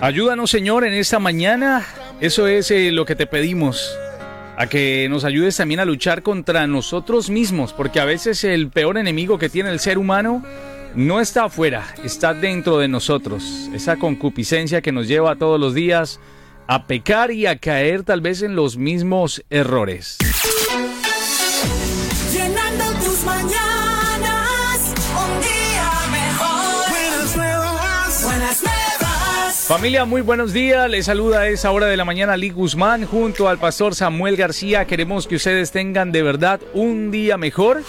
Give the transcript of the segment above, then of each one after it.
Ayúdanos, Señor, en esta mañana. Eso es eh, lo que te pedimos. A que nos ayudes también a luchar contra nosotros mismos, porque a veces el peor enemigo que tiene el ser humano no está afuera, está dentro de nosotros. Esa concupiscencia que nos lleva todos los días a pecar y a caer tal vez en los mismos errores. Familia, muy buenos días. Les saluda a esa hora de la mañana Lee Guzmán junto al pastor Samuel García. Queremos que ustedes tengan de verdad un día mejor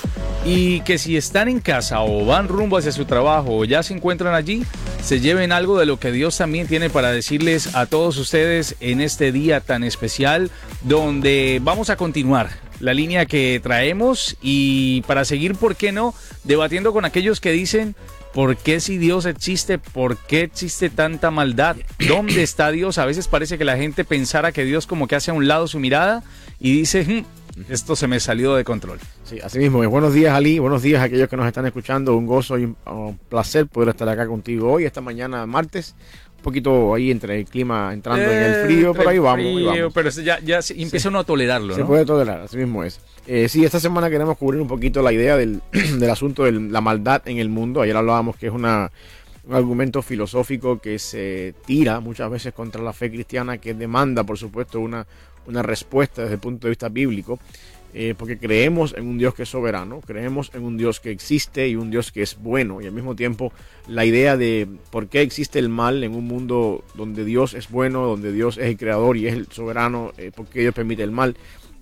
y que si están en casa o van rumbo hacia su trabajo o ya se encuentran allí, se lleven algo de lo que Dios también tiene para decirles a todos ustedes en este día tan especial donde vamos a continuar la línea que traemos y para seguir, ¿por qué no? Debatiendo con aquellos que dicen, ¿por qué si Dios existe? ¿Por qué existe tanta maldad? ¿Dónde está Dios? A veces parece que la gente pensara que Dios como que hace a un lado su mirada y dice, "Hmm, esto se me salió de control. Sí, así mismo. Buenos días, Ali. Buenos días a aquellos que nos están escuchando. Un gozo y un placer poder estar acá contigo hoy, esta mañana, martes. Poquito ahí entre el clima entrando en el Eh, frío, pero ahí vamos. ahí vamos. Pero ya, ya empieza uno a tolerarlo, Se ¿no? puede tolerar, así mismo es. Eh, sí, esta semana queremos cubrir un poquito la idea del, del asunto de la maldad en el mundo. Ayer hablábamos que es una, un argumento filosófico que se tira muchas veces contra la fe cristiana, que demanda, por supuesto, una, una respuesta desde el punto de vista bíblico. Eh, porque creemos en un Dios que es soberano, creemos en un Dios que existe y un Dios que es bueno, y al mismo tiempo la idea de por qué existe el mal en un mundo donde Dios es bueno, donde Dios es el creador y es el soberano, eh, por qué Dios permite el mal.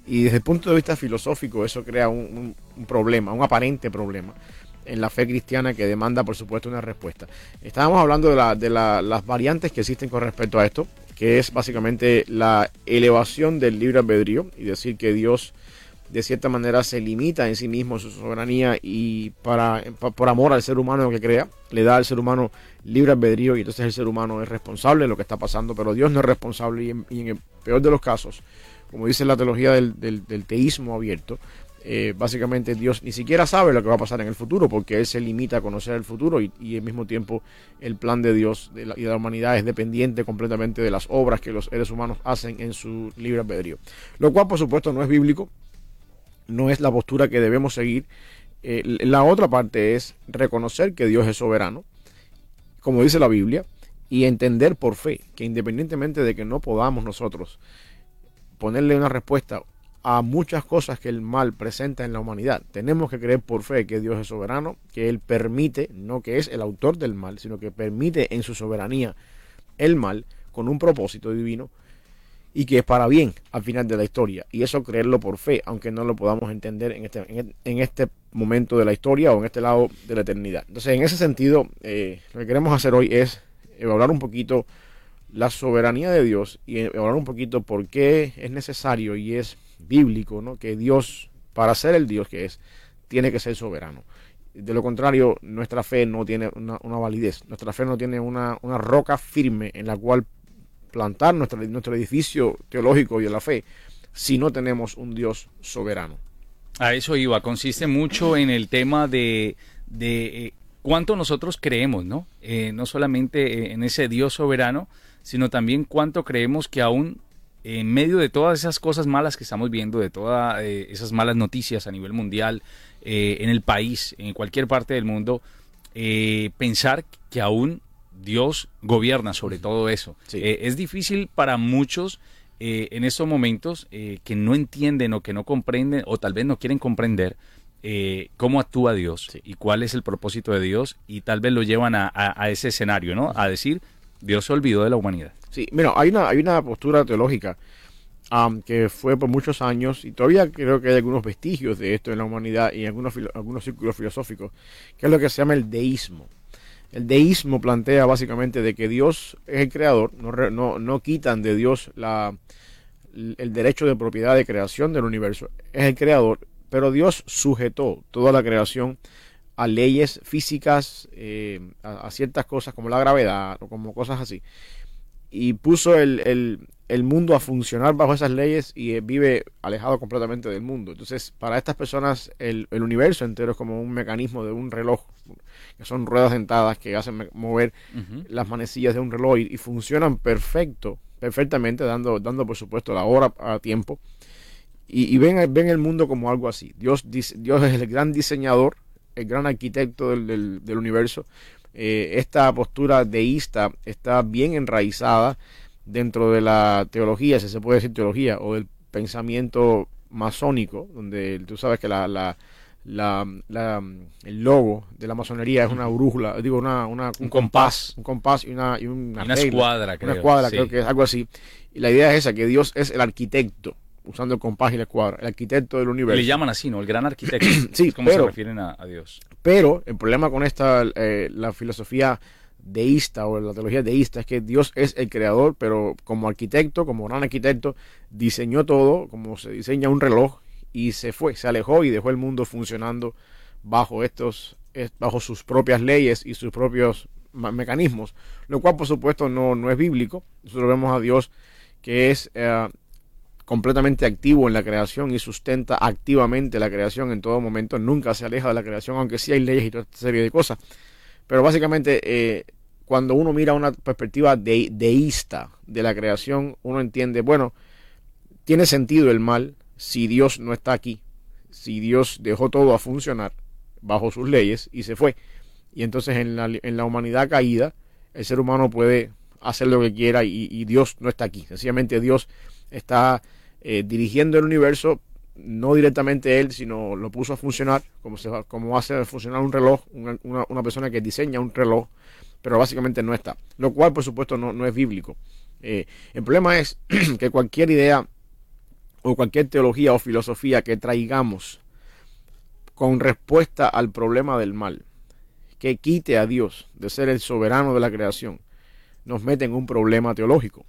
Y desde el punto de vista filosófico eso crea un, problema, un aparente problema en la fe cristiana que demanda por supuesto una respuesta. Estábamos hablando de, la- de la- las variantes que existen con respecto a esto, que es básicamente la elevación del libre albedrío y decir que Dios de cierta manera se limita en sí mismo su soberanía y para, pa- por amor al ser humano que crea, le da al ser humano libre albedrío y entonces el ser humano es responsable de lo que está pasando, pero Dios no es responsable y en, el peor de los casos, como dice la teología del, del- teísmo abierto, eh, básicamente Dios ni siquiera sabe lo que va a pasar en el futuro porque Él se limita a conocer el futuro y, al mismo tiempo el plan de Dios y de la humanidad es dependiente completamente de las obras que los seres humanos hacen en su libre albedrío. Lo cual por supuesto no es bíblico, no es la postura que debemos seguir. Eh, la otra parte es reconocer que Dios es soberano, como dice la Biblia, y entender por fe que independientemente de que no podamos nosotros ponerle una respuesta a muchas cosas que el mal presenta en la humanidad, tenemos que creer por fe que Dios es soberano, que Él permite, no que es el autor del mal, sino que permite en su soberanía el mal con un propósito divino y que es para bien al final de la historia. Y eso creerlo por fe, aunque no lo podamos entender en este, en, este momento de la historia o en este lado de la eternidad. Entonces, en ese sentido, eh, lo que queremos hacer hoy es evaluar un poquito la soberanía de Dios y evaluar un poquito por qué es necesario y es bíblico, ¿no? Que Dios, para ser el Dios que es, tiene que ser soberano. De lo contrario, nuestra fe no tiene una, una validez, nuestra fe no tiene una, una roca firme en la cual plantar nuestro, nuestro edificio teológico y de la fe si no tenemos un Dios soberano. A eso iba, consiste mucho en el tema de, de eh, cuánto nosotros creemos, ¿no? Eh, no solamente eh, en ese Dios soberano, sino también cuánto creemos que aún en medio de todas esas cosas malas que estamos viendo, de todas esas malas noticias a nivel mundial, en el país, en cualquier parte del mundo, pensar que aún Dios gobierna sobre todo eso. Sí. Eh, es difícil para muchos eh, en estos momentos eh, que no entienden o que no comprenden o tal vez no quieren comprender cómo actúa Dios Sí. y cuál es el propósito de Dios y tal vez lo llevan a, a- a ese escenario, ¿no? A decir, Dios se olvidó de la humanidad. Sí, mira, hay una, hay una postura teológica am, que fue por muchos años y todavía creo que hay algunos vestigios de esto en la humanidad y en algunos, algunos círculos filosóficos, que es lo que se llama el deísmo. El deísmo plantea básicamente de que Dios es el creador, no, no quitan de Dios la, el derecho de propiedad de creación del universo, es el creador, pero Dios sujetó toda la creación a leyes físicas, eh, a, a ciertas cosas como la gravedad o como cosas así y puso el, el- el mundo a funcionar bajo esas leyes y eh, vive alejado completamente del mundo. Entonces, para estas personas, el, el universo entero es como un mecanismo de un reloj, que son ruedas dentadas que hacen mover las manecillas de un reloj y, y funcionan perfecto, perfectamente, dando, dando por supuesto la hora a tiempo. Y, y ven, ven el mundo como algo así. Dios, Dios es el gran diseñador, el gran arquitecto del, del- del universo. Eh, esta postura deísta está bien enraizada dentro de la teología, si se puede decir teología, o del pensamiento masónico, donde tú sabes que la, la, la- la- el logo de la masonería es una brújula, digo, una, una- un, Un compás, compás. un compás y una, y una, Y una regla, escuadra, creo. una escuadra, sí. creo que es algo así. Y la idea es esa, que Dios es el arquitecto, usando el compás y la escuadra, el arquitecto del Y universo. le llaman así, ¿no? El gran arquitecto. Sí, es como pero- se refieren a, a Dios. Pero el problema con esta, eh, la filosofía deísta o la teología deísta es que Dios es el creador, pero como arquitecto, como gran arquitecto, diseñó todo, como se diseña un reloj, y se fue, se alejó y dejó el mundo funcionando bajo estos, es- bajo sus propias leyes y sus propios mecanismos, lo cual por supuesto no, no es bíblico. Nosotros vemos a Dios que es eh, completamente activo en la creación y sustenta activamente la creación en todo momento, nunca se aleja de la creación, aunque sí hay leyes y toda esta serie de cosas. Pero básicamente, eh, cuando uno mira una perspectiva de- deísta de la creación, uno entiende, bueno, tiene sentido el mal si Dios no está aquí, si Dios dejó todo a funcionar bajo sus leyes y se fue. Y entonces en la, en la humanidad caída, el ser humano puede hacer lo que quiera y, y Dios no está aquí. Sencillamente Dios está eh, dirigiendo el universo, no directamente él, sino lo puso a funcionar, como, se, como hace funcionar un reloj, una, una- persona que diseña un reloj, pero básicamente no está. Lo cual, por supuesto, no, no es bíblico. Eh, el problema es que cualquier idea o cualquier teología o filosofía que traigamos con respuesta al problema del mal, que quite a Dios de ser el soberano de la creación, nos mete en un problema teológico.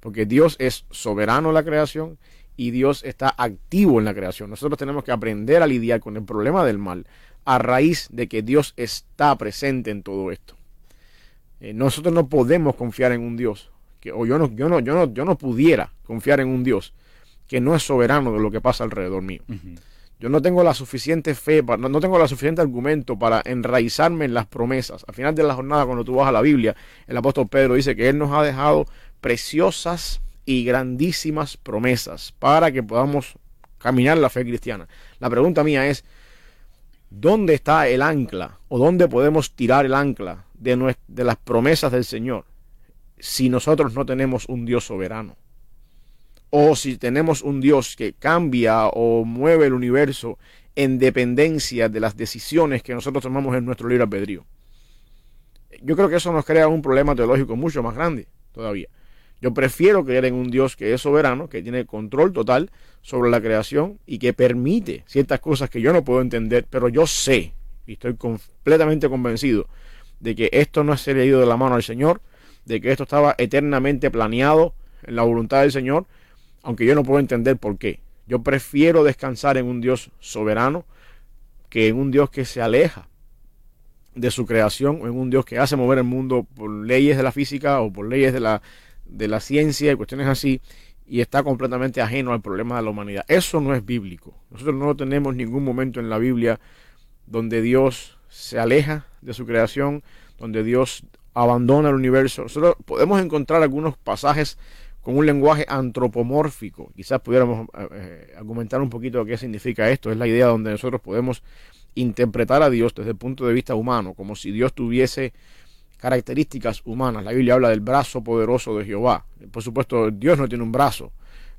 Porque Dios es soberano en la creación y Dios está activo en la creación. Nosotros tenemos que aprender a lidiar con el problema del mal a raíz de que Dios está presente en todo esto. Eh, nosotros no podemos confiar en un Dios, que, o yo no, yo, no, yo, no, yo no pudiera confiar en un Dios que no es soberano de lo que pasa alrededor mío. Yo no tengo la suficiente fe, pa- no, no tengo la suficiente argumento para enraizarme en las promesas. Al final de la jornada, cuando tú vas a la Biblia, el apóstol Pedro dice que Él nos ha dejado preciosas y grandísimas promesas para que podamos caminar la fe cristiana. La pregunta mía es, ¿dónde está el ancla o dónde podemos tirar el ancla de, las promesas del Señor si nosotros no tenemos un Dios soberano? o si tenemos un Dios que cambia o mueve el universo en dependencia de las decisiones que nosotros tomamos en nuestro libre albedrío. Yo creo que eso nos crea un problema teológico mucho más grande todavía. Yo prefiero creer en un Dios que es soberano, que tiene control total sobre la creación y que permite ciertas cosas que yo no puedo entender, pero yo sé y estoy completamente convencido de que esto no se le ha ido de la mano al Señor, de que esto estaba eternamente planeado en la voluntad del Señor aunque yo no puedo entender por qué. Yo prefiero descansar en un Dios soberano que en un Dios que se aleja de su creación o en un Dios que hace mover el mundo por leyes de la física o por leyes de la, de la ciencia y cuestiones así y está completamente ajeno al problema de la humanidad. Eso no es bíblico. Nosotros no tenemos ningún momento en la Biblia donde Dios se aleja de su creación, donde Dios abandona el universo. Nosotros podemos encontrar algunos pasajes con un lenguaje antropomórfico. Quizás pudiéramos eh, argumentar un poquito qué significa esto. Es la idea donde nosotros podemos interpretar a Dios desde el punto de vista humano, como si Dios tuviese características humanas. La Biblia habla del brazo poderoso de Jehová. Por supuesto, Dios no tiene un brazo.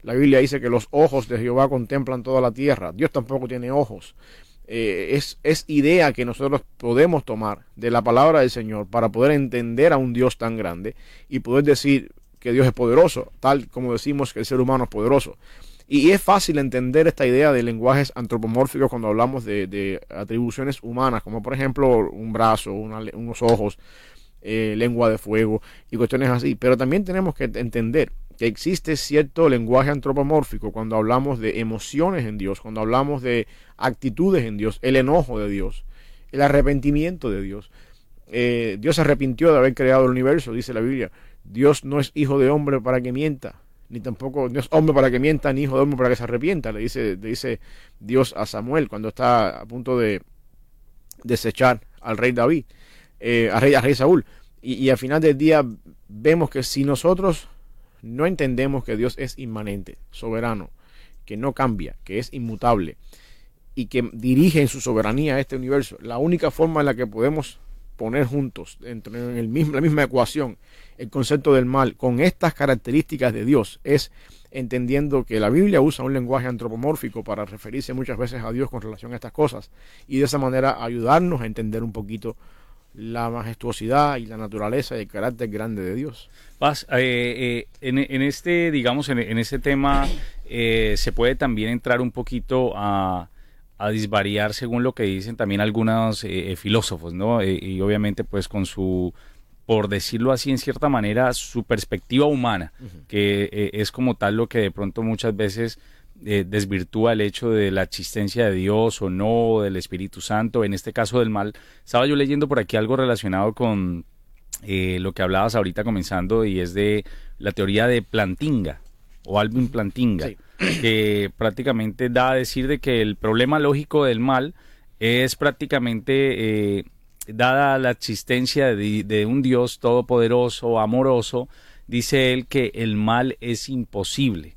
La Biblia dice que los ojos de Jehová contemplan toda la tierra. Dios tampoco tiene ojos. Eh, es, es idea que nosotros podemos tomar de la palabra del Señor para poder entender a un Dios tan grande y poder decir que Dios es poderoso, tal como decimos que el ser humano es poderoso. Y es fácil entender esta idea de lenguajes antropomórficos cuando hablamos de, atribuciones humanas, como por ejemplo un brazo, unos ojos, eh, lengua de fuego y cuestiones así. Pero también tenemos que entender que existe cierto lenguaje antropomórfico cuando hablamos de emociones en Dios, cuando hablamos de actitudes en Dios, el enojo de Dios, el arrepentimiento de Dios. Eh, Dios se arrepintió de haber creado el universo, dice la Biblia. Dios no es hijo de hombre para que mienta, ni tampoco no es hombre para que mienta, ni hijo de hombre para que se arrepienta, le dice, le dice Dios a Samuel cuando está a punto de desechar al rey David, eh, al, rey, al rey Saúl. Y, y al final del día vemos que si nosotros no entendemos que Dios es inmanente, soberano, que no cambia, que es inmutable y que dirige en su soberanía este universo, la única forma en la que podemos poner juntos dentro en el mismo, la misma ecuación el concepto del mal con estas características de Dios es entendiendo que la Biblia usa un lenguaje antropomórfico para referirse muchas veces a Dios con relación a estas cosas y de esa manera ayudarnos a entender un poquito la majestuosidad y la naturaleza y el carácter grande de Dios. Paz, eh, eh, en, en este, digamos, en, en este tema eh, se puede también entrar un poquito a, a disvariar según lo que dicen también algunos eh, filósofos, ¿no? Eh, y obviamente pues con su, por decirlo así en cierta manera, su perspectiva humana, que eh, es como tal lo que de pronto muchas veces eh, desvirtúa el hecho de la existencia de Dios o no, del Espíritu Santo, en este caso del mal. Estaba yo leyendo por aquí algo relacionado con eh, lo que hablabas ahorita comenzando y es de la teoría de Plantinga o Alvin Plantinga, Sí. que prácticamente da a decir de que el problema lógico del mal es prácticamente, eh, dada la existencia de, de un Dios todopoderoso, amoroso, dice él que el mal es imposible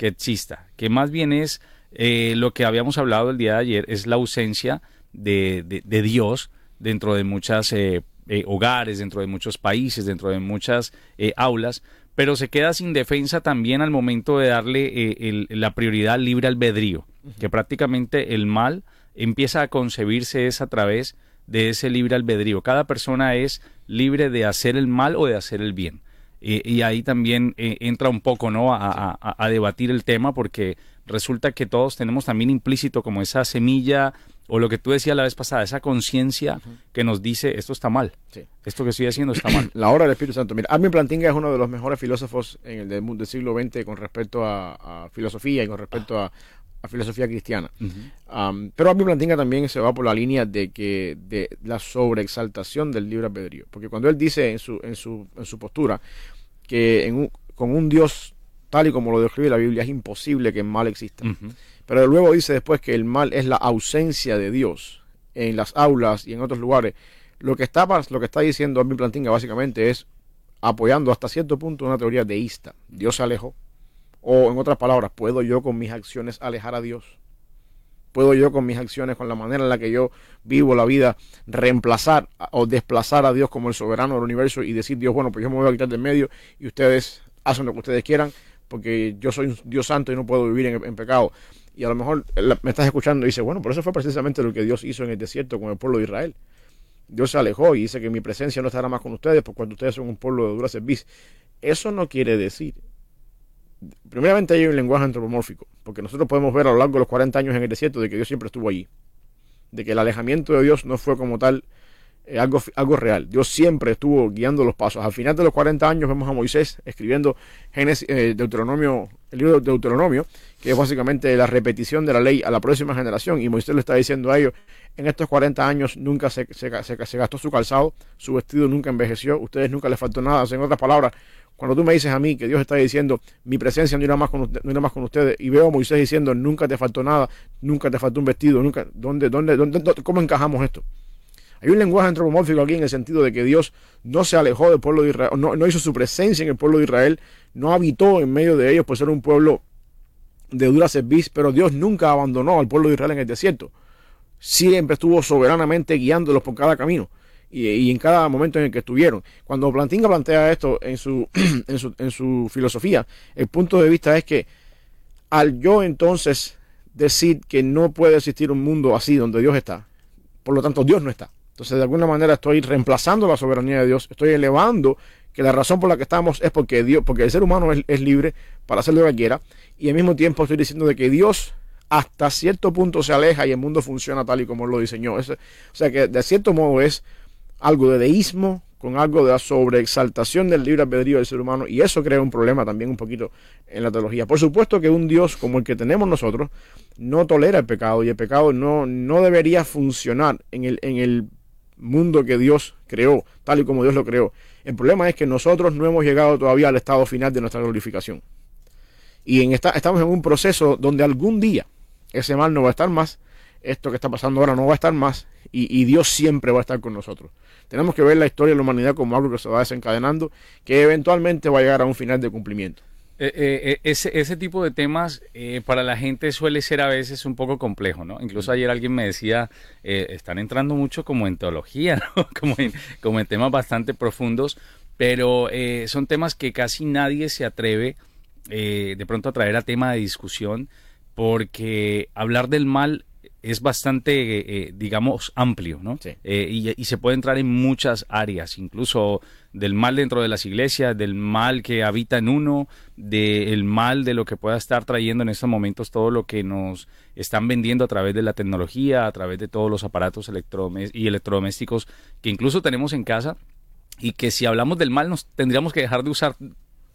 que exista, que más bien es eh, lo que habíamos hablado el día de ayer, es la ausencia de, de- de Dios dentro de muchas eh, eh, hogares, dentro de muchos países, dentro de muchas eh, aulas, pero se queda sin defensa también al momento de darle eh, el- la prioridad al libre albedrío, que prácticamente el mal empieza a concebirse es a través de ese libre albedrío. Cada persona es libre de hacer el mal o de hacer el bien. Eh, y ahí también eh, entra un poco ¿no? A, a- a- a debatir el tema porque resulta que todos tenemos también implícito como esa semilla o lo que tú decías la vez pasada, esa conciencia que nos dice esto está mal, Sí. esto que estoy haciendo está mal. La obra del Espíritu Santo. Mira, Armin Plantinga es uno de los mejores filósofos en el del, del siglo XX con respecto a, a filosofía y con respecto a, a filosofía cristiana. Um, pero Armin Plantinga también se va por la línea de que de la sobreexaltación del libre albedrío. Porque cuando él dice en su, en su, en su postura que en un- con un Dios tal y como lo describe la Biblia es imposible que el mal exista. Pero luego dice después que el mal es la ausencia de Dios en las aulas y en otros lugares. Lo que está, lo que está diciendo Armin Plantinga básicamente es apoyando hasta cierto punto una teoría deísta. Dios se alejó. O en otras palabras, ¿puedo yo con mis acciones alejar a Dios? ¿Puedo yo con mis acciones, con la manera en la que yo vivo la vida, reemplazar o desplazar a Dios como el soberano del universo y decir, Dios, bueno, pues yo me voy a quitar del medio y ustedes hacen lo que ustedes quieran porque yo soy un Dios santo y no puedo vivir en, pecado? Y a lo mejor eh, me estás escuchando y dices, bueno, pero eso fue precisamente lo que Dios hizo en el desierto con el pueblo de Israel. Dios se alejó y dice que mi presencia no estará más con ustedes por cuando ustedes son un pueblo de dura cerviz. Eso no quiere decir. Primeramente hay un lenguaje antropomórfico, porque nosotros podemos ver a lo largo de los 40 años en el desierto de que Dios siempre estuvo allí. De que el alejamiento de Dios no fue como tal eh, algo, algo real. Dios siempre estuvo guiando los pasos. Al final de los 40 años vemos a Moisés escribiendo eh, Deuteronomio, el libro de Deuteronomio, que es básicamente la repetición de la ley a la próxima generación. Y Moisés le está diciendo a ellos, en estos 40 años nunca se, se- se- se gastó su calzado, su vestido nunca envejeció, ustedes nunca les faltó nada. En otras palabras, cuando tú me dices a mí que Dios está diciendo, mi presencia no irá más con, no irá más con ustedes, y veo a Moisés diciendo, nunca te faltó nada, nunca te faltó un vestido, nunca, ¿dónde, dónde, dónde, dónde- cómo encajamos esto? Hay un lenguaje antropomórfico aquí en el sentido de que Dios no se alejó del pueblo de Israel, no, no hizo su presencia en el pueblo de Israel, no habitó en medio de ellos por ser un pueblo de dura cerviz, pero Dios nunca abandonó al pueblo de Israel en el desierto. Siempre estuvo soberanamente guiándolos por cada camino y, en cada momento en el que estuvieron. Cuando Plantinga plantea esto en su, en su, en su filosofía, el punto de vista es que al yo entonces decir que no puede existir un mundo así donde Dios está, por lo tanto Dios no está. Entonces de alguna manera estoy reemplazando la soberanía de Dios, estoy elevando que la razón por la que estamos es porque Dios, porque el ser humano es, libre para hacer lo que quiera, y al mismo tiempo estoy diciendo de que Dios hasta cierto punto se aleja y el mundo funciona tal y como lo diseñó. O sea que de cierto modo es algo de deísmo con algo de la sobreexaltación del libre albedrío del ser humano y eso crea un problema también un poquito en la teología. Por supuesto que un Dios como el que tenemos nosotros no tolera el pecado y el pecado no, no debería funcionar en el, en el mundo que Dios creó, tal y como Dios lo creó. El problema es que nosotros no hemos llegado todavía al estado final de nuestra glorificación. Y en esta, estamos en un proceso donde algún día ese mal no va a estar más, esto que está pasando ahora no va a estar más, y, y Dios siempre va a estar con nosotros. Tenemos que ver la historia de la humanidad como algo que se va desencadenando, que eventualmente va a llegar a un final de cumplimiento. Eh, eh, eh, ese, ese tipo de temas eh, para la gente suele ser a veces un poco complejo, ¿no? Incluso ayer alguien me decía, están entrando mucho como en teología, ¿no? Como en, como en temas bastante profundos, pero son temas que casi nadie se atreve de pronto a traer a tema de discusión, porque hablar del mal es bastante, eh, eh, digamos, amplio, ¿no? Sí. Eh, y, y se puede entrar en muchas áreas, incluso del mal dentro de las iglesias, del mal que habita en uno, del mal de lo que pueda estar trayendo en estos momentos todo lo que nos están vendiendo a través de la tecnología, a través de todos los aparatos y electrodomésticos que incluso tenemos en casa y que si hablamos del mal nos tendríamos que dejar de usar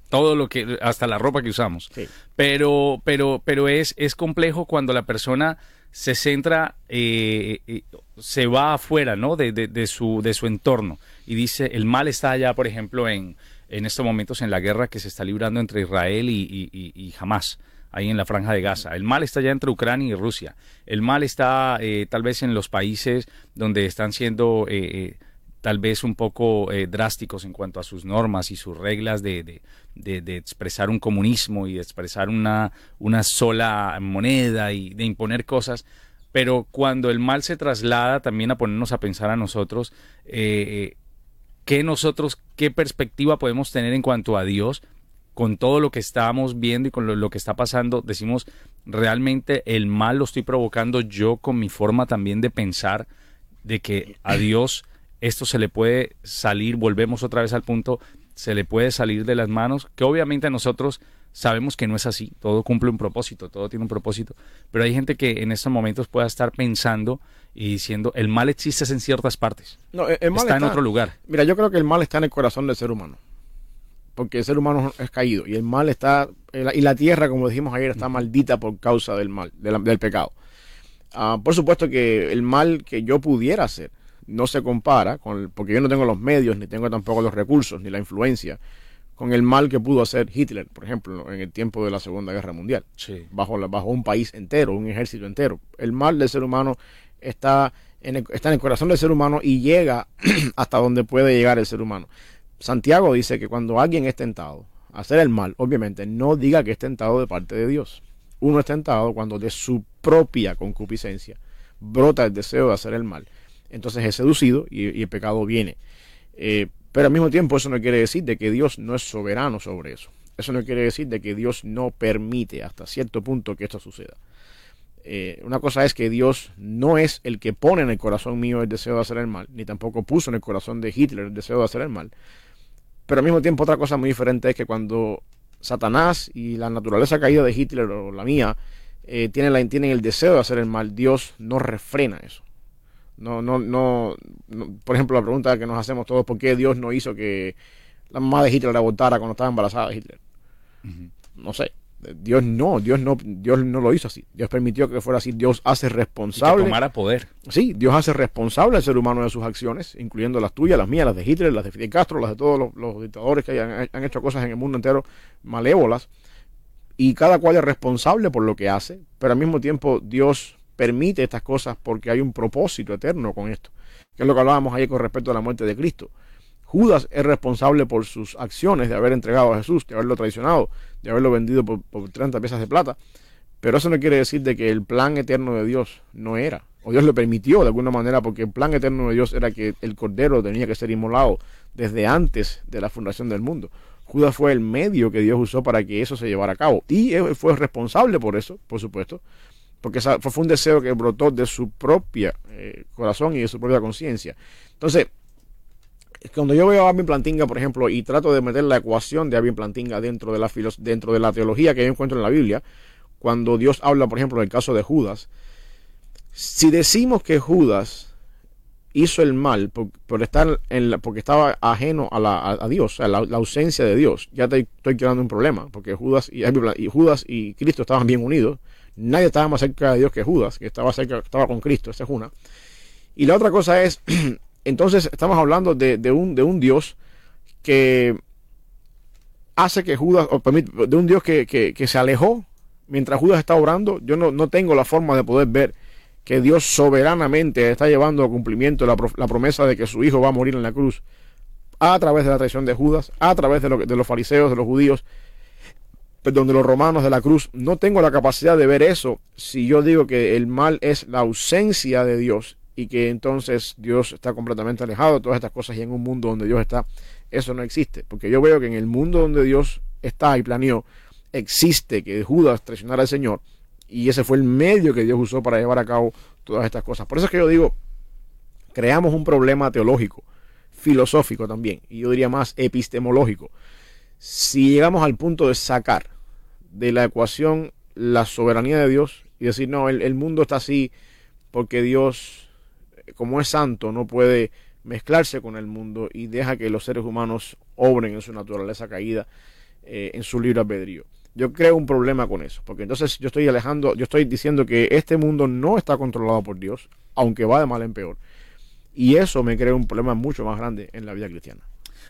todo lo que hasta la ropa que usamos. Sí. pero pero pero es es complejo cuando la persona se centra eh, eh, se va afuera no de, de- de su de su entorno y dice el mal está allá por ejemplo en en estos momentos en la guerra que se está librando entre Israel y, y, y- y Hamas ahí en la franja de Gaza. El mal está allá entre Ucrania y Rusia. El mal está eh, tal vez en los países donde están siendo eh, eh, tal vez un poco eh, drásticos en cuanto a sus normas y sus reglas de, de- de- expresar un comunismo y de expresar una, una sola moneda y de imponer cosas. Pero cuando el mal se traslada también a ponernos a pensar a nosotros, eh, ¿qué nosotros, qué perspectiva podemos tener en cuanto a Dios con todo lo que estamos viendo y con lo, lo que está pasando? Decimos, realmente el mal lo estoy provocando yo con mi forma también de pensar de que a Dios esto se le puede salir, volvemos otra vez al punto, se le puede salir de las manos, que obviamente a nosotros sabemos que no es así, todo cumple un propósito, todo tiene un propósito, pero hay gente que en estos momentos pueda estar pensando y diciendo, el mal existe en ciertas partes, No, el- mal está en otro lugar. Mira, yo creo que el mal está en el corazón del ser humano. Porque el ser humano es caído. Y el mal está. Y la tierra, como dijimos ayer, está maldita por causa del mal, del, del pecado. Ah, por supuesto que el mal que yo pudiera hacer no se compara, con el- porque yo no tengo los medios, ni tengo tampoco los recursos, ni la influencia, con el mal que pudo hacer Hitler, por ejemplo, en el tiempo de la Segunda Guerra Mundial Sí. bajo, la- bajo un país entero, un ejército entero. El mal del ser humano está en, el, está en el corazón del ser humano y llega hasta donde puede llegar el ser humano. Santiago dice que cuando alguien es tentado a hacer el mal, obviamente no diga que es tentado de parte de Dios. Uno es tentado cuando de su propia concupiscencia brota el deseo de hacer el mal. Entonces es seducido y, el pecado viene. Eh, pero al mismo tiempo eso no quiere decir de que Dios no es soberano sobre eso. Eso no quiere decir de que Dios no permite hasta cierto punto que esto suceda. Eh, una cosa es que Dios no es el que pone en el corazón mío el deseo de hacer el mal, ni tampoco puso en el corazón de Hitler el deseo de hacer el mal. Pero al mismo tiempo otra cosa muy diferente es que cuando Satanás y la naturaleza caída de Hitler o la mía eh, tienen el deseo de hacer el mal, Dios no refrena eso. No, no, no, no, por ejemplo, la pregunta que nos hacemos todos, ¿por qué Dios no hizo que la mamá de Hitler abortara cuando estaba embarazada de Hitler? No sé. Dios no, Dios no, Dios no lo hizo así. Dios permitió que fuera así. Dios hace Y que responsable. tomara poder. Sí, Dios hace responsable al ser humano de sus acciones, incluyendo las tuyas, las mías, las de Hitler, las de Fidel Castro, las de todos los, los dictadores que han hecho cosas en el mundo entero malévolas. Y cada cual es responsable por lo que hace, pero al mismo tiempo Dios permite estas cosas porque hay un propósito eterno con esto, que es lo que hablábamos ayer con respecto a la muerte de Cristo. Judas es responsable por sus acciones de haber entregado a Jesús, de haberlo traicionado, de haberlo vendido por, por 30 piezas de plata. Pero eso no quiere decir de que el plan eterno de Dios no era. O Dios lo permitió de alguna manera porque el plan eterno de Dios era que el cordero tenía que ser inmolado desde antes de la fundación del mundo. Judas fue el medio que Dios usó para que eso se llevara a cabo. Y él fue responsable por eso, por supuesto. Porque fue un deseo que brotó de su propia eh, corazón y de su propia conciencia. Entonces, cuando yo veo a Alvin Plantinga, por ejemplo, y trato de meter la ecuación de Alvin Plantinga dentro de la dentro de la teología que yo encuentro en la Biblia, cuando Dios habla, por ejemplo, del caso de Judas, si decimos que Judas hizo el mal por, estar en la- porque estaba ajeno a, la, a, a Dios, sea, la, ausencia de Dios, ya te, estoy creando un problema, porque Judas y, Judas y Cristo estaban bien unidos, nadie estaba más cerca de Dios que Judas, que estaba cerca, estaba con Cristo, esa es una. Y la otra cosa es, entonces estamos hablando de, un, de un Dios que hace que Judas, o de un Dios que, que- se alejó mientras Judas está orando, yo no tengo la forma de poder ver que Dios soberanamente está llevando a cumplimiento la, pro- la promesa de que su hijo va a morir en la cruz a través de la traición de Judas, a través de, lo de los fariseos, de los judíos, perdón, de los romanos de la cruz. No tengo la capacidad de ver eso si yo digo que el mal es la ausencia de Dios y que entonces Dios está completamente alejado de todas estas cosas y en un mundo donde Dios está, eso no existe. Porque yo veo que en el mundo donde Dios está y planeó, existe que Judas traicionara al Señor y ese fue el medio que Dios usó para llevar a cabo todas estas cosas. Por eso es que yo digo, creamos un problema teológico, filosófico también, y yo diría más epistemológico. Si llegamos al punto de sacar de la ecuación la soberanía de Dios y decir, no, el, mundo está así porque Dios, como es santo, no puede mezclarse con el mundo y deja que los seres humanos obren en su naturaleza caída, eh, en su libre albedrío. Yo creo un problema con eso, porque entonces yo estoy alejando, yo estoy diciendo que este mundo no está controlado por Dios, aunque va de mal en peor. Y eso me crea un problema mucho más grande en la vida cristiana.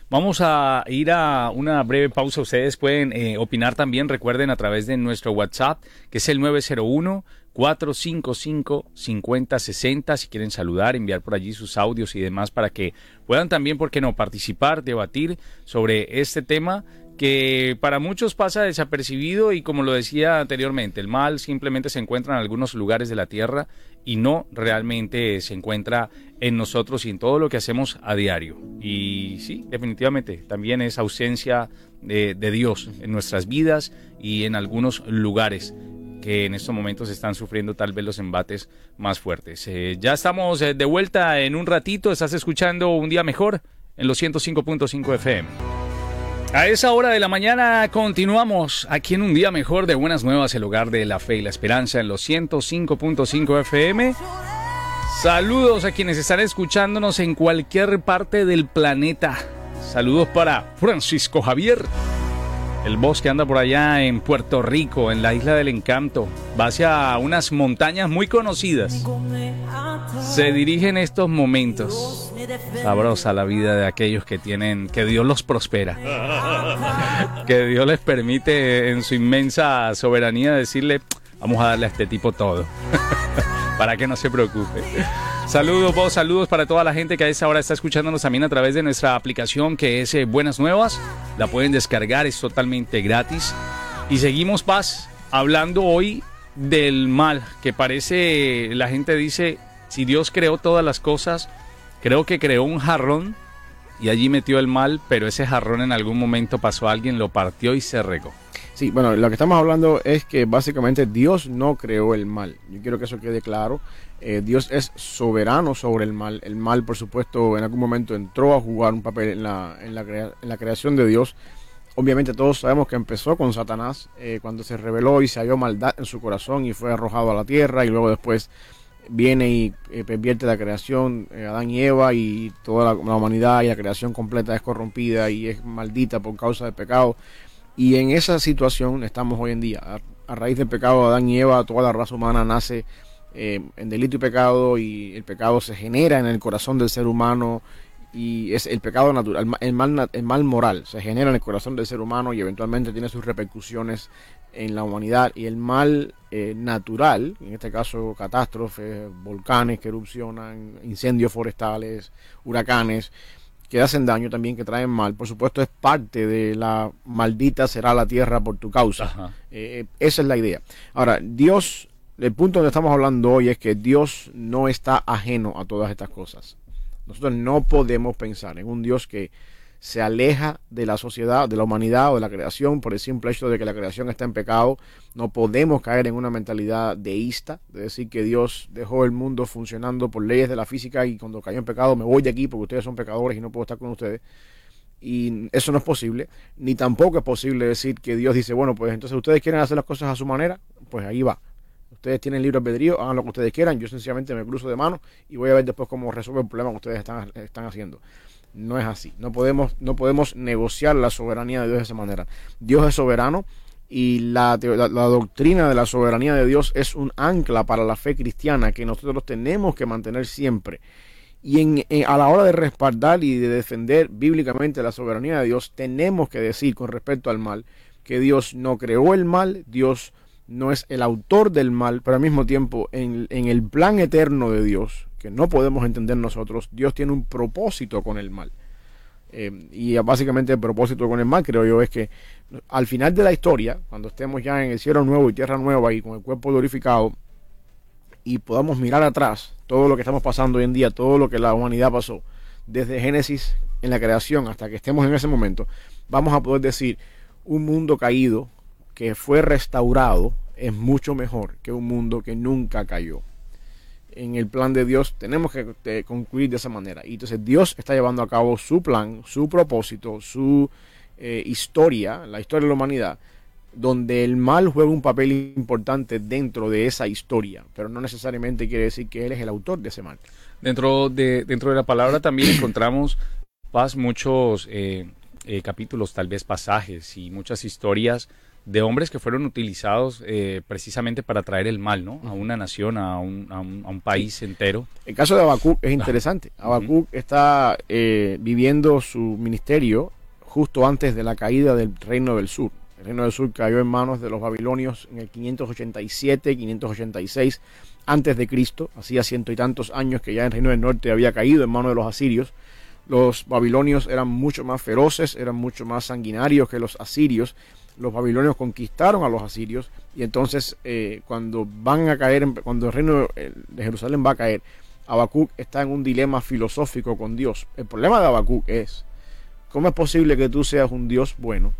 Vamos a ir a una breve pausa. Ustedes pueden eh, opinar también, recuerden, a través de nuestro WhatsApp, que es el 901-455-5060. Si quieren saludar, enviar por allí sus audios y demás para que puedan también, ¿por qué no?, participar, debatir sobre este tema que para muchos pasa desapercibido y como lo decía anteriormente, el mal simplemente se encuentra en algunos lugares de la tierra y no realmente se encuentra en nosotros y en todo lo que hacemos a diario. Y sí, definitivamente, también es ausencia de, Dios en nuestras vidas y en algunos lugares que en estos momentos están sufriendo tal vez los embates más fuertes. Eh, ya estamos eh, de vuelta en un ratito, estás escuchando Un Día Mejor en los 105.5 FM. A esa hora de la mañana continuamos aquí en un día mejor de Buenas Nuevas, el hogar de la fe y la esperanza en los 105.5 FM. Saludos a quienes están escuchándonos en cualquier parte del planeta. Saludos para Francisco Javier, el boss que anda por allá en Puerto Rico, en la isla del encanto. Va hacia unas montañas muy conocidas. Se dirige en estos momentos. Sabrosa la vida de aquellos que tienen, que Dios los prospera. Que Dios les permite en su inmensa soberanía decirle, vamos a darle a este tipo todo. para que no se preocupe. Saludos vos, saludos para toda la gente que a esa hora está escuchándonos también a través de nuestra aplicación que es eh, Buenas Nuevas. La pueden descargar, es totalmente gratis. Y seguimos paz hablando hoy del mal, que parece, la gente dice, si Dios creó todas las cosas, creo que creó un jarrón y allí metió el mal, pero ese jarrón en algún momento pasó a alguien, lo partió y se regó. Sí, bueno, lo que estamos hablando es que básicamente Dios no creó el mal. Yo quiero que eso quede claro. Eh, Dios es soberano sobre el mal. El mal, por supuesto, en algún momento entró a jugar un papel en la, en la, crea- en la creación de Dios. Obviamente todos sabemos que empezó con Satanás eh, cuando se rebeló y se halló maldad en su corazón y fue arrojado a la tierra y luego después viene y eh, pervierte la creación, eh, Adán y Eva y toda la, la humanidad y la creación completa es corrompida y es maldita por causa del pecado. Y en esa situación estamos hoy en día. A, raíz del pecado de Adán y Eva, toda la raza humana nace eh, en delito y pecado y el pecado se genera en el corazón del ser humano y es el pecado natural, el ma- el mal, el mal moral se genera en el corazón del ser humano y eventualmente tiene sus repercusiones en la humanidad y el mal eh, natural, en este caso catástrofes, volcanes que erupcionan, incendios forestales, huracanes, que hacen daño también, que traen mal, por supuesto es parte de la maldita será la tierra por tu causa. Ajá. Eh, esa es la idea. Ahora, Dios, el punto donde estamos hablando hoy es que Dios no está ajeno a todas estas cosas. Nosotros no podemos pensar en un Dios que se aleja de la sociedad, de la humanidad o de la creación por el simple hecho de que la creación está en pecado. No podemos caer en una mentalidad deísta, de decir que Dios dejó el mundo funcionando por leyes de la física y cuando cayó en pecado me voy de aquí porque ustedes son pecadores y no puedo estar con ustedes. Y eso no es posible, ni tampoco es posible decir que Dios dice, bueno, pues entonces ustedes quieren hacer las cosas a su manera, pues ahí va. Ustedes tienen libre albedrío, hagan lo que ustedes quieran, yo sencillamente me cruzo de mano y voy a ver después cómo resuelve el problema que ustedes están, están haciendo. No es así, no podemos, no podemos negociar la soberanía de Dios de esa manera. Dios es soberano y la, la, doctrina de la soberanía de Dios es un ancla para la fe cristiana que nosotros tenemos que mantener siempre. Y en- a la hora de respaldar y de defender bíblicamente la soberanía de Dios, tenemos que decir con respecto al mal que Dios no creó el mal, Dios no es el autor del mal, pero al mismo tiempo en, el plan eterno de Dios, que no podemos entender nosotros, Dios tiene un propósito con el mal. Eh, y básicamente el propósito con el mal, creo yo, es que al final de la historia, cuando estemos ya en el cielo nuevo y tierra nueva y con el cuerpo glorificado, y podamos mirar atrás todo lo que estamos pasando hoy en día, todo lo que la humanidad pasó, desde Génesis en la creación hasta que estemos en ese momento, vamos a poder decir, un mundo caído que fue restaurado es mucho mejor que un mundo que nunca cayó. En el plan de Dios tenemos que concluir de esa manera. Y entonces Dios está llevando a cabo su plan, su propósito, su eh, historia, la historia de la humanidad, donde el mal juega un papel importante dentro de esa historia, pero no necesariamente quiere decir que Él es el autor de ese mal. Dentro de, dentro de la palabra también encontramos paz, muchos eh, eh, capítulos, tal vez pasajes y muchas historias de hombres que fueron utilizados eh, precisamente para traer el mal, ¿no? A una nación, a un, a un, a un país entero. El caso de Habacuc es interesante. Habacuc está eh, viviendo su ministerio justo antes de la caída del reino del sur. El reino del sur cayó en manos de los babilonios en el 587, 586 antes de Cristo. Hacía ciento y tantos años que ya el reino del norte había caído en manos de los asirios. Los babilonios eran mucho más feroces, eran mucho más sanguinarios que los asirios. Los babilonios conquistaron a los asirios y entonces eh, cuando van a caer, cuando el reino de Jerusalén va a caer, Habacuc está en un dilema filosófico con Dios. El problema de Habacuc es, ¿cómo es posible que tú seas un Dios bueno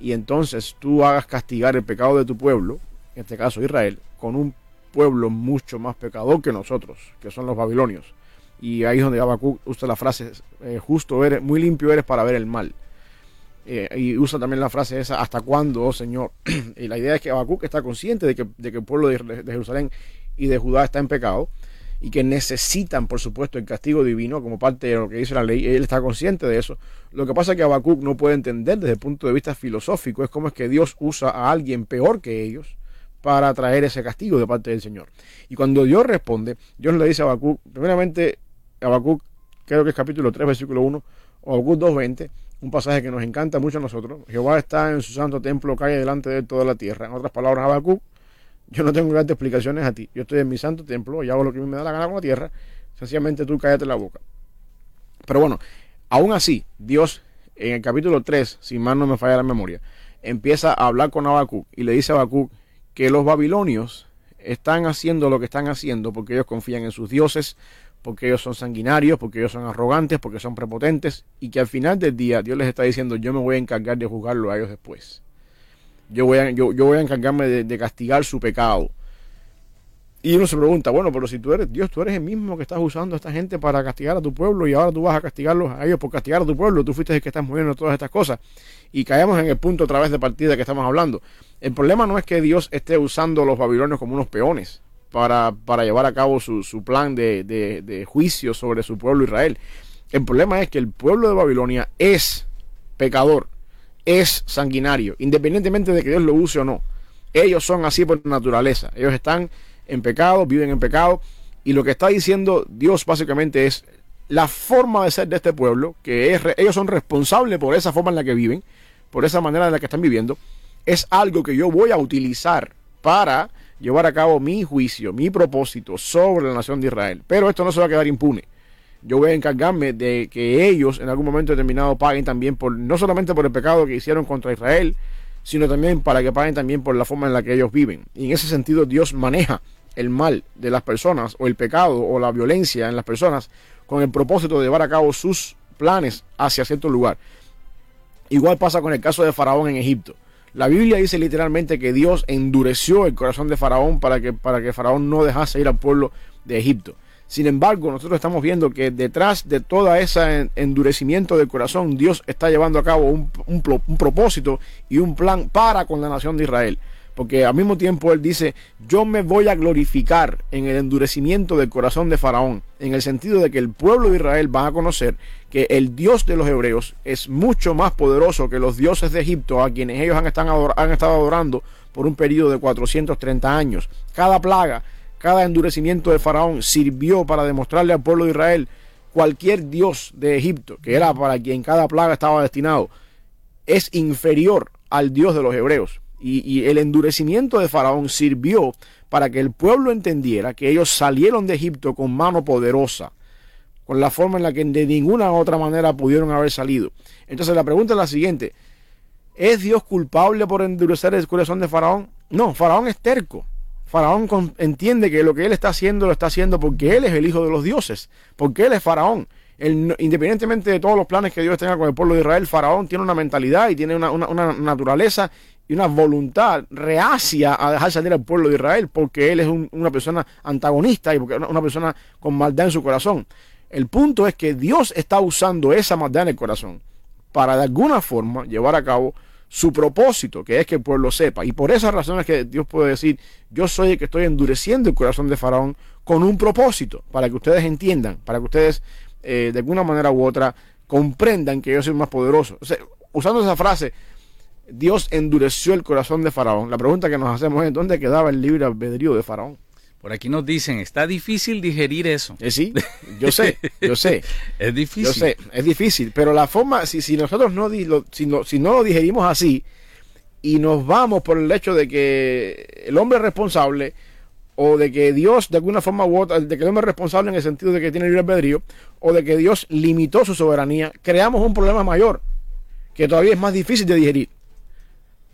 y entonces tú hagas castigar el pecado de tu pueblo, en este caso Israel, con un pueblo mucho más pecador que nosotros, que son los babilonios? Y ahí es donde Habacuc usa la frase, eh, justo eres, muy limpio eres para ver el mal. Eh, y usa también la frase esa, ¿hasta cuándo, oh Señor? y la idea es que Habacuc está consciente de que, de que el pueblo de, Jerusalén y de Judá está en pecado y que necesitan, por supuesto, el castigo divino como parte de lo que dice la ley. Él está consciente de eso. Lo que pasa es que Habacuc no puede entender desde el punto de vista filosófico es cómo es que Dios usa a alguien peor que ellos para traer ese castigo de parte del Señor. Y cuando Dios responde, Dios le dice a Habacuc, primeramente, Habacuc, creo que es capítulo 3, versículo 1, o Habacuc 2.20, un pasaje que nos encanta mucho a nosotros. Jehová está en su santo templo, cae delante de toda la tierra. En otras palabras, Habacuc, yo no tengo grandes explicaciones a ti. Yo estoy en mi santo templo y hago lo que me da la gana con la tierra. Sencillamente tú cállate la boca. Pero bueno, aún así, Dios en el capítulo 3, si mal no me falla la memoria, empieza a hablar con Habacuc y le dice a Habacuc que los babilonios están haciendo lo que están haciendo porque ellos confían en sus dioses, porque ellos son sanguinarios, porque ellos son arrogantes, porque son prepotentes, y que al final del día Dios les está diciendo, yo me voy a encargar de juzgarlo a ellos después. Yo voy a, yo, yo voy a encargarme de, castigar su pecado. Y uno se pregunta, bueno, pero si tú eres Dios, tú eres el mismo que estás usando a esta gente para castigar a tu pueblo y ahora tú vas a castigarlos a ellos por castigar a tu pueblo, tú fuiste el que estás moviendo todas estas cosas. Y caemos en el punto otra vez de partida que estamos hablando. El problema no es que Dios esté usando a los babilonios como unos peones para, para llevar a cabo su, su plan de, de, de juicio sobre su pueblo Israel. El problema es que el pueblo de Babilonia es pecador, es sanguinario, independientemente de que Dios lo use o no. Ellos son así por naturaleza. Ellos están en pecado, viven en pecado. Y lo que está diciendo Dios básicamente es la forma de ser de este pueblo, que es, ellos son responsables por esa forma en la que viven, por esa manera en la que están viviendo, es algo que yo voy a utilizar para llevar a cabo mi juicio, mi propósito sobre la nación de Israel. Pero esto no se va a quedar impune. Yo voy a encargarme de que ellos en algún momento determinado paguen también por, no solamente por el pecado que hicieron contra Israel, sino también para que paguen también por la forma en la que ellos viven. Y en ese sentido Dios maneja el mal de las personas o el pecado o la violencia en las personas con el propósito de llevar a cabo sus planes hacia cierto lugar. Igual pasa con el caso de Faraón en Egipto. La Biblia dice literalmente que Dios endureció el corazón de Faraón para que, para que Faraón no dejase ir al pueblo de Egipto. Sin embargo, nosotros estamos viendo que detrás de todo ese en- endurecimiento del corazón, Dios está llevando a cabo un, un propósito y un plan para con la nación de Israel. Porque al mismo tiempo él dice, yo me voy a glorificar en el endurecimiento del corazón de Faraón, en el sentido de que el pueblo de Israel va a conocer que el Dios de los hebreos es mucho más poderoso que los dioses de Egipto, a quienes ellos han, estado adorando por un periodo de 430 años. Cada plaga, cada endurecimiento de Faraón sirvió para demostrarle al pueblo de Israel cualquier dios de Egipto, que era para quien cada plaga estaba destinado, es inferior al dios de los hebreos. Y, el endurecimiento de Faraón sirvió para que el pueblo entendiera que ellos salieron de Egipto con mano poderosa, con la forma en la que de ninguna otra manera pudieron haber salido. Entonces la pregunta es la siguiente, ¿es Dios culpable por endurecer el corazón de Faraón? No, Faraón es terco. Faraón entiende que lo que él está haciendo lo está haciendo porque él es el hijo de los dioses, porque él es Faraón. Independientemente de todos los planes que Dios tenga con el pueblo de Israel, Faraón tiene una mentalidad y tiene una, una- una naturaleza y una voluntad reacia a dejar salir al pueblo de Israel porque él es un- una persona antagonista y porque una, una persona con maldad en su corazón. El punto es que Dios está usando esa maldad en el corazón para de alguna forma llevar a cabo su propósito, que es que el pueblo sepa. Y por esas razones que Dios puede decir, yo soy el que estoy endureciendo el corazón de Faraón con un propósito, para que ustedes entiendan, para que ustedes eh, de alguna manera u otra comprendan que yo soy más poderoso. Usando esa frase, Dios endureció el corazón de Faraón. La pregunta que nos hacemos es, ¿dónde quedaba el libre albedrío de Faraón? Por aquí nos dicen, está difícil digerir eso. Eh, sí, yo sé, yo sé. Es difícil. Yo sé, es difícil, pero la forma, si, si nosotros no, lo- si, no, si no lo digerimos así y nos vamos por el hecho de que el hombre es responsable o de que Dios de alguna forma u otra, de que el hombre es responsable en el sentido de que tiene libre albedrío o de que Dios limitó su soberanía, creamos un problema mayor que todavía es más difícil de digerir.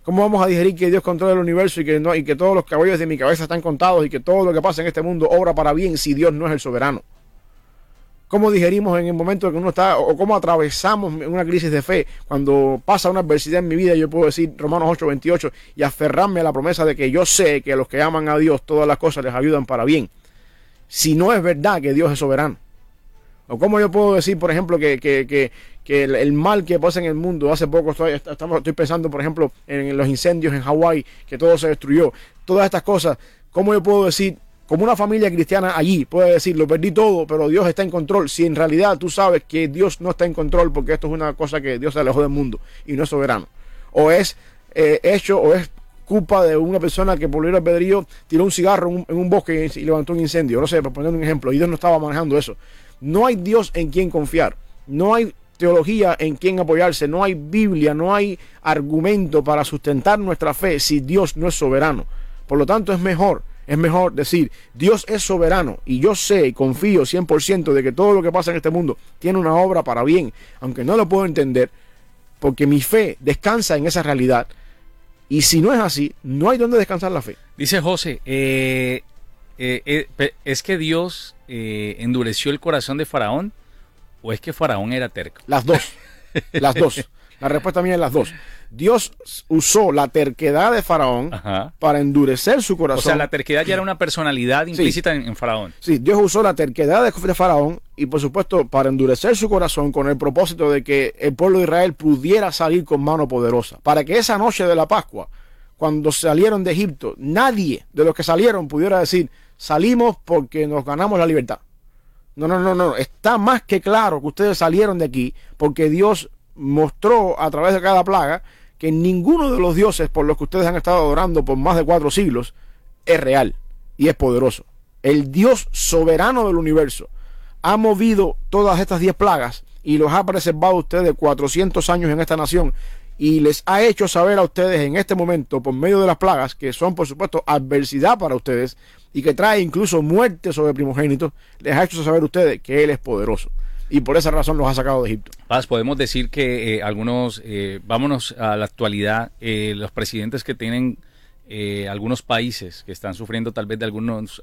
¿Cómo vamos a digerir que Dios controla el universo y que, no, y que todos los cabellos de mi cabeza están contados y que todo lo que pasa en este mundo obra para bien si Dios no es el soberano? ¿Cómo digerimos en el momento que uno está, o cómo atravesamos una crisis de fe? Cuando pasa una adversidad en mi vida, yo puedo decir Romanos 8:28 y aferrarme a la promesa de que yo sé que a los que aman a Dios todas las cosas les ayudan para bien. Si no es verdad que Dios es soberano. O cómo yo puedo decir, por ejemplo, que, que, que, que el, mal que pasa en el mundo, hace poco estoy, estamos- estoy pensando, por ejemplo, en los incendios en Hawái, que todo se destruyó, todas estas cosas, ¿cómo yo puedo decir, como una familia cristiana allí, puede decir, lo perdí todo, pero Dios está en control, si en realidad tú sabes que Dios no está en control, porque esto es una cosa que Dios se alejó del mundo y no es soberano, o es eh, hecho, o es culpa de una persona que por libre albedrío tiró un cigarro en un, bosque y, y levantó un incendio, no sé, por poner un ejemplo, y Dios no estaba manejando eso. No hay Dios en quien confiar, no hay teología en quien apoyarse, no hay Biblia, no hay argumento para sustentar nuestra fe si Dios no es soberano. Por lo tanto, es mejor, es mejor decir, Dios es soberano y yo sé y confío 100% de que todo lo que pasa en este mundo tiene una obra para bien, aunque no lo puedo entender, porque mi fe descansa en esa realidad. Y si no es así, no hay donde descansar la fe. Dice José, eh, eh, eh, ¿es que Dios endureció el corazón de Faraón o es que Faraón era terco? Las dos. Las dos. La respuesta mía es las dos. Dios usó la terquedad de Faraón Ajá. para endurecer su corazón. O sea, la terquedad ya era una personalidad implícita en, en Faraón. Sí, Dios usó la terquedad de Faraón y por supuesto para endurecer su corazón con el propósito de que el pueblo de Israel pudiera salir con mano poderosa. Para que esa noche de la Pascua, cuando salieron de Egipto, nadie de los que salieron pudiera decir, salimos porque nos ganamos la libertad. No, no, no, no. Está más que claro que ustedes salieron de aquí porque Dios mostró a través de cada plaga que ninguno de los dioses por los que ustedes han estado adorando por más de cuatro siglos es real y es poderoso. El Dios soberano del universo ha movido todas estas diez plagas y los ha preservado ustedes 400 años en esta nación y les ha hecho saber a ustedes en este momento por medio de las plagas que son por supuesto adversidad para ustedes y que trae incluso muerte sobre primogénitos, les ha hecho saber a ustedes que Él es poderoso y por esa razón los ha sacado de Egipto. Paz, podemos decir que eh, algunos, eh, vámonos a la actualidad, eh, los presidentes que tienen eh, algunos países que están sufriendo tal vez de algunos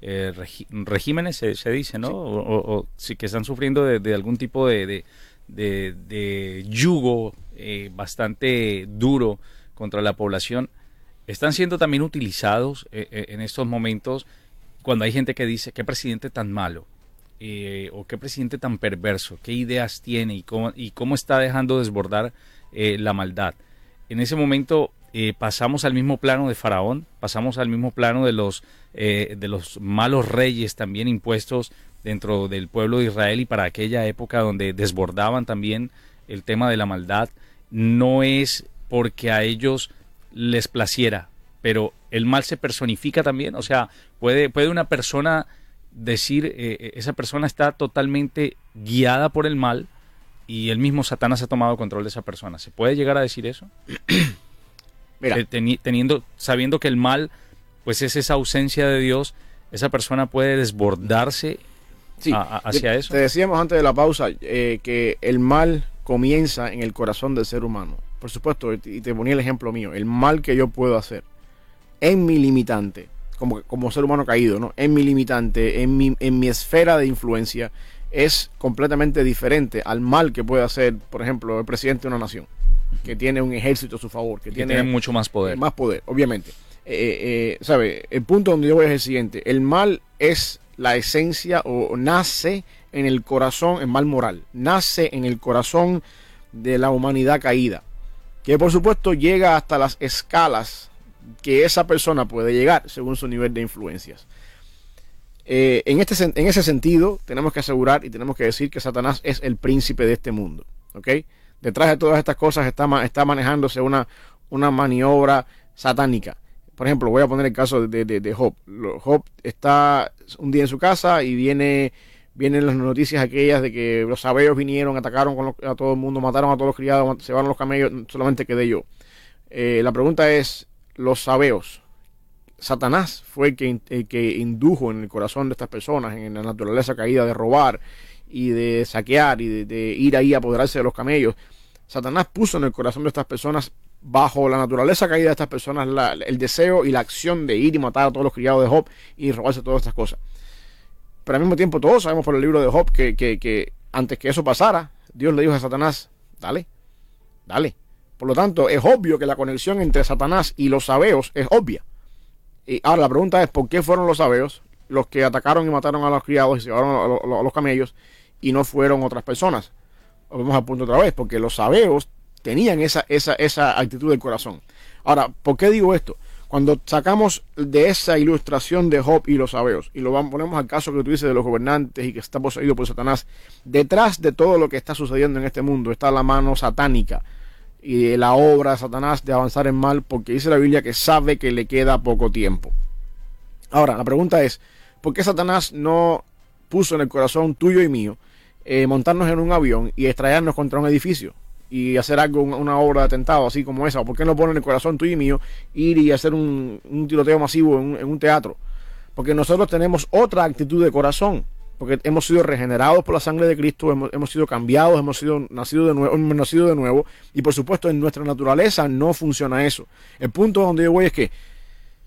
regi- regímenes, se, se dice, ¿no? O, o- o sí, que están sufriendo de, de algún tipo de, de, de- de yugo eh, bastante duro contra la población, están siendo también utilizados eh, eh, en estos momentos cuando hay gente que dice, qué presidente tan malo o qué presidente tan perverso, qué ideas tiene y cómo, y cómo está dejando desbordar la maldad. En ese momento pasamos al mismo plano de Faraón, pasamos al mismo plano de los, de los malos reyes también impuestos dentro del pueblo de Israel y para aquella época donde desbordaban también el tema de la maldad. No es porque a ellos les placiera, pero el mal se personifica también. O sea, puede, puede una persona decir, eh, eh, esa persona está totalmente guiada por el mal y el mismo Satanás ha tomado control de esa persona. ¿Se puede llegar a decir eso? Mira, Eh, teni- teniendo, sabiendo que el mal, pues es esa ausencia de Dios, esa persona puede desbordarse sí, a- a- hacia eso. Te decíamos antes de la pausa eh, que el mal comienza en el corazón del ser humano. Por supuesto, y te ponía el ejemplo mío, el mal que yo puedo hacer en mi limitante, como, como ser humano caído, ¿no? En mi limitante, en mi, en mi esfera de influencia, es completamente diferente al mal que puede hacer, por ejemplo, el presidente de una nación, que tiene un ejército a su favor, que, que tiene, tiene mucho más poder. más poder, obviamente. Eh, eh, ¿Sabe? El punto donde yo voy es el siguiente. El mal es la esencia o nace en el corazón, el mal moral, nace en el corazón de la humanidad caída, que por supuesto llega hasta las escalas que esa persona puede llegar según su nivel de influencias. Eh, en, este, en ese sentido, tenemos que asegurar y tenemos que decir que Satanás es el príncipe de este mundo. ¿ok? Detrás de todas estas cosas está, está manejándose una, una maniobra satánica. Por ejemplo, voy a poner el caso de, de, de Job. Job está un día en su casa y viene vienen las noticias aquellas de que los sabeos vinieron, atacaron con los- a todo el mundo, mataron a todos los criados, se llevaron los camellos, solamente quedé yo. Eh, la pregunta es, los sabeos, Satanás fue el que, el que indujo en el corazón de estas personas, en la naturaleza caída de robar y de saquear y de, ir ahí a apoderarse de los camellos. Satanás puso en el corazón de estas personas, bajo la naturaleza caída de estas personas, el deseo y la acción de ir y matar a todos los criados de Job y robarse todas estas cosas. Pero al mismo tiempo todos sabemos por el libro de Job que, que, que antes que eso pasara, Dios le dijo a Satanás, dale, dale. Por lo tanto, es obvio que la conexión entre Satanás y los sabeos es obvia. Y ahora la pregunta es, ¿por qué fueron los sabeos los que atacaron y mataron a los criados y se llevaron a, lo- a los camellos y no fueron otras personas? Volvemos al punto otra vez, porque los sabeos tenían esa, esa, esa actitud del corazón. Ahora, ¿por qué digo esto? Cuando sacamos de esa ilustración de Job y los sabeos y lo vamos, ponemos al caso que tú dices de los gobernantes y que está poseído por Satanás, detrás de todo lo que está sucediendo en este mundo está la mano satánica y la obra de Satanás de avanzar en mal porque dice la Biblia que sabe que le queda poco tiempo. Ahora, la pregunta es, ¿por qué Satanás no puso en el corazón tuyo y mío eh, montarnos en un avión y extraernos contra un edificio? Y hacer algo, una, obra de atentado así como esa? ¿O ¿Por qué no pone en el corazón tuyo y mío ir y hacer un, tiroteo masivo en un, teatro? Porque nosotros tenemos otra actitud de corazón. Porque hemos sido regenerados por la sangre de Cristo, hemos, hemos sido cambiados, hemos sido nacido de nuevo, hemos nacido de nuevo. Y por supuesto, en nuestra naturaleza no funciona eso. El punto donde yo voy es que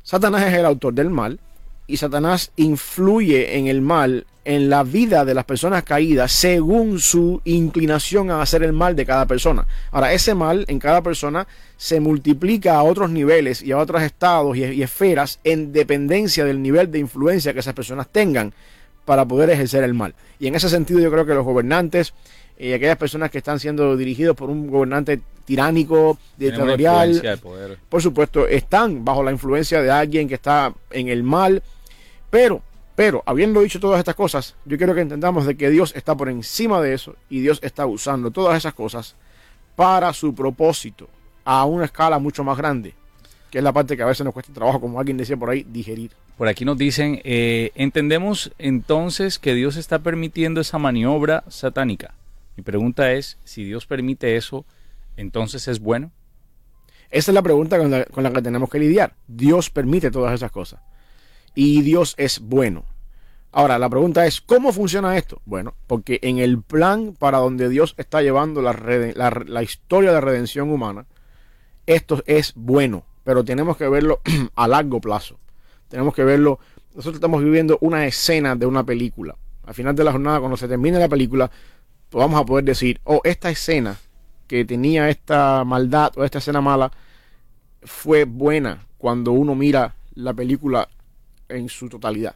Satanás es el autor del mal y Satanás influye en el mal en la vida de las personas caídas según su inclinación a hacer el mal de cada persona. Ahora, ese mal en cada persona se multiplica a otros niveles y a otros estados y, y esferas en dependencia del nivel de influencia que esas personas tengan para poder ejercer el mal. Y en ese sentido yo creo que los gobernantes y aquellas personas que están siendo dirigidos por un gobernante tiránico, dictatorial, por supuesto, están bajo la influencia de alguien que está en el mal. Pero, pero, habiendo dicho todas estas cosas, yo quiero que entendamos de que Dios está por encima de eso y Dios está usando todas esas cosas para su propósito a una escala mucho más grande, que es la parte que a veces nos cuesta trabajo, como alguien decía por ahí, digerir. Por aquí nos dicen, eh, entendemos entonces que Dios está permitiendo esa maniobra satánica. Mi pregunta es, si Dios permite eso, entonces es bueno. Esa es la pregunta con la, con la que tenemos que lidiar. Dios permite todas esas cosas. Y Dios es bueno. Ahora, la pregunta es, ¿cómo funciona esto? Bueno, porque en el plan para donde Dios está llevando la, la, la historia de redención humana, esto es bueno, pero tenemos que verlo a largo plazo. Tenemos que verlo, nosotros estamos viviendo una escena de una película. Al final de la jornada, cuando se termine la película, vamos a poder decir, oh, esta escena que tenía esta maldad o esta escena mala fue buena cuando uno mira la película en su totalidad.